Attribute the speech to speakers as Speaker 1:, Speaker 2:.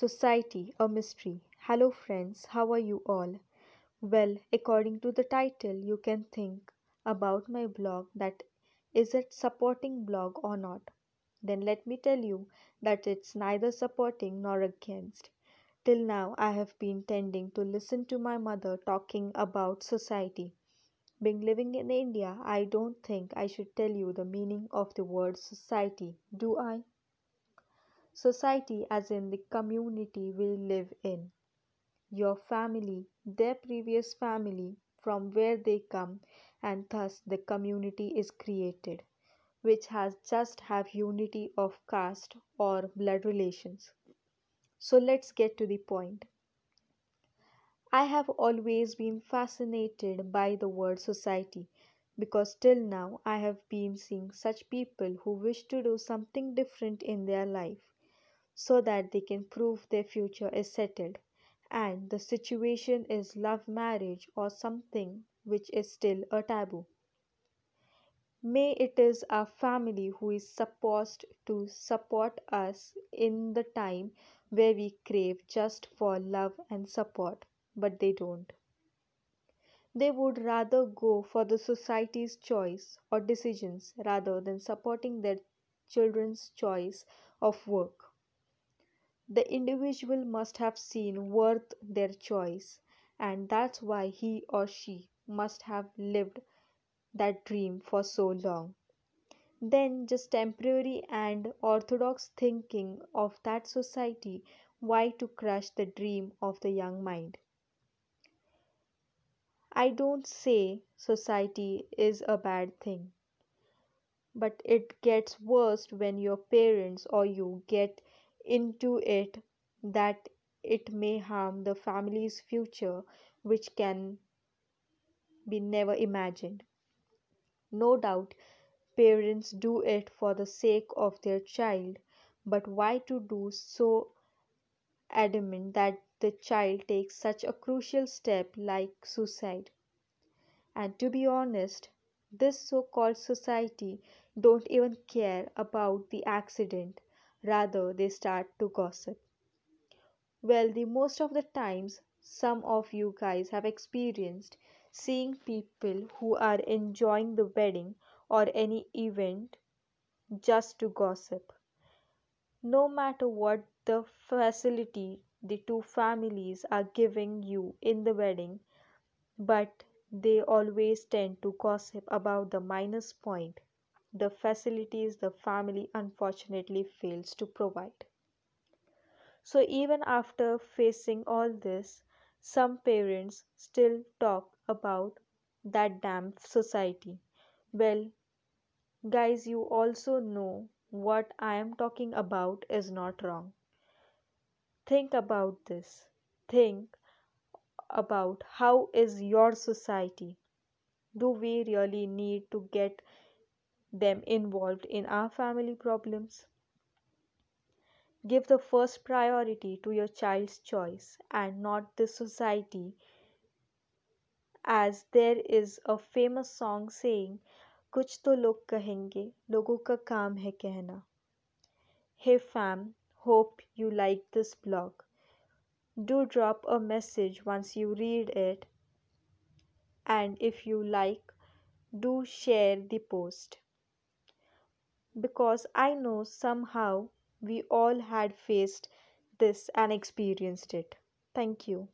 Speaker 1: Society, a mystery. Hello, friends, how are you all? Well, according to the title, you can think about my blog that is it supporting blog or not? Then let me tell you that it's neither supporting nor against. Till now, I have been tending to listen to my mother talking about society. Being living in India, I don't think I should tell you the meaning of the word society, do I? Society, as in the community we live in, your family, their previous family, from where they come, and thus the community is created, which has just have unity of caste or blood relations. So let's get to the point. I have always been fascinated by the word society because till now I have been seeing such people who wish to do something different in their life so that they can prove their future is settled and the situation is love marriage or something which is still a taboo. May it is our family who is supposed to support us in the time where we crave just for love and support, but they don't. They would rather go for the society's choice or decisions rather than supporting their children's choice of work. The individual must have seen worth their choice, and that's why he or she must have lived that dream for so long. Then, just temporary and orthodox thinking of that society, why to crush the dream of the young mind? I don't say society is a bad thing, but it gets worse when your parents or you get into it that it may harm the family's future, which can be never imagined. No doubt, parents do it for the sake of their child, but why to do so adamant that the child takes such a crucial step like suicide? And to be honest, this so called society don't even care about the accident, rather, they start to gossip. Well, the most of the times, some of you guys have experienced seeing people who are enjoying the wedding or any event just to gossip. No matter what the facility the two families are giving you in the wedding, but they always tend to gossip about the minus point the facilities the family unfortunately fails to provide. So, even after facing all this, some parents still talk about that damn society. Well, guys, you also know what I am talking about is not wrong. Think about this. Think about how is your society? Do we really need to get them involved in our family problems? Give the first priority to your child's choice and not the society, as there is a famous song saying, कुछ तो लोग कहेंगे लोगों का काम है कहना Hey fam, hope you like this blog. Do drop a message once you read it, and if you like, do share the post. Because I know somehow we all had faced this and experienced it. Thank you.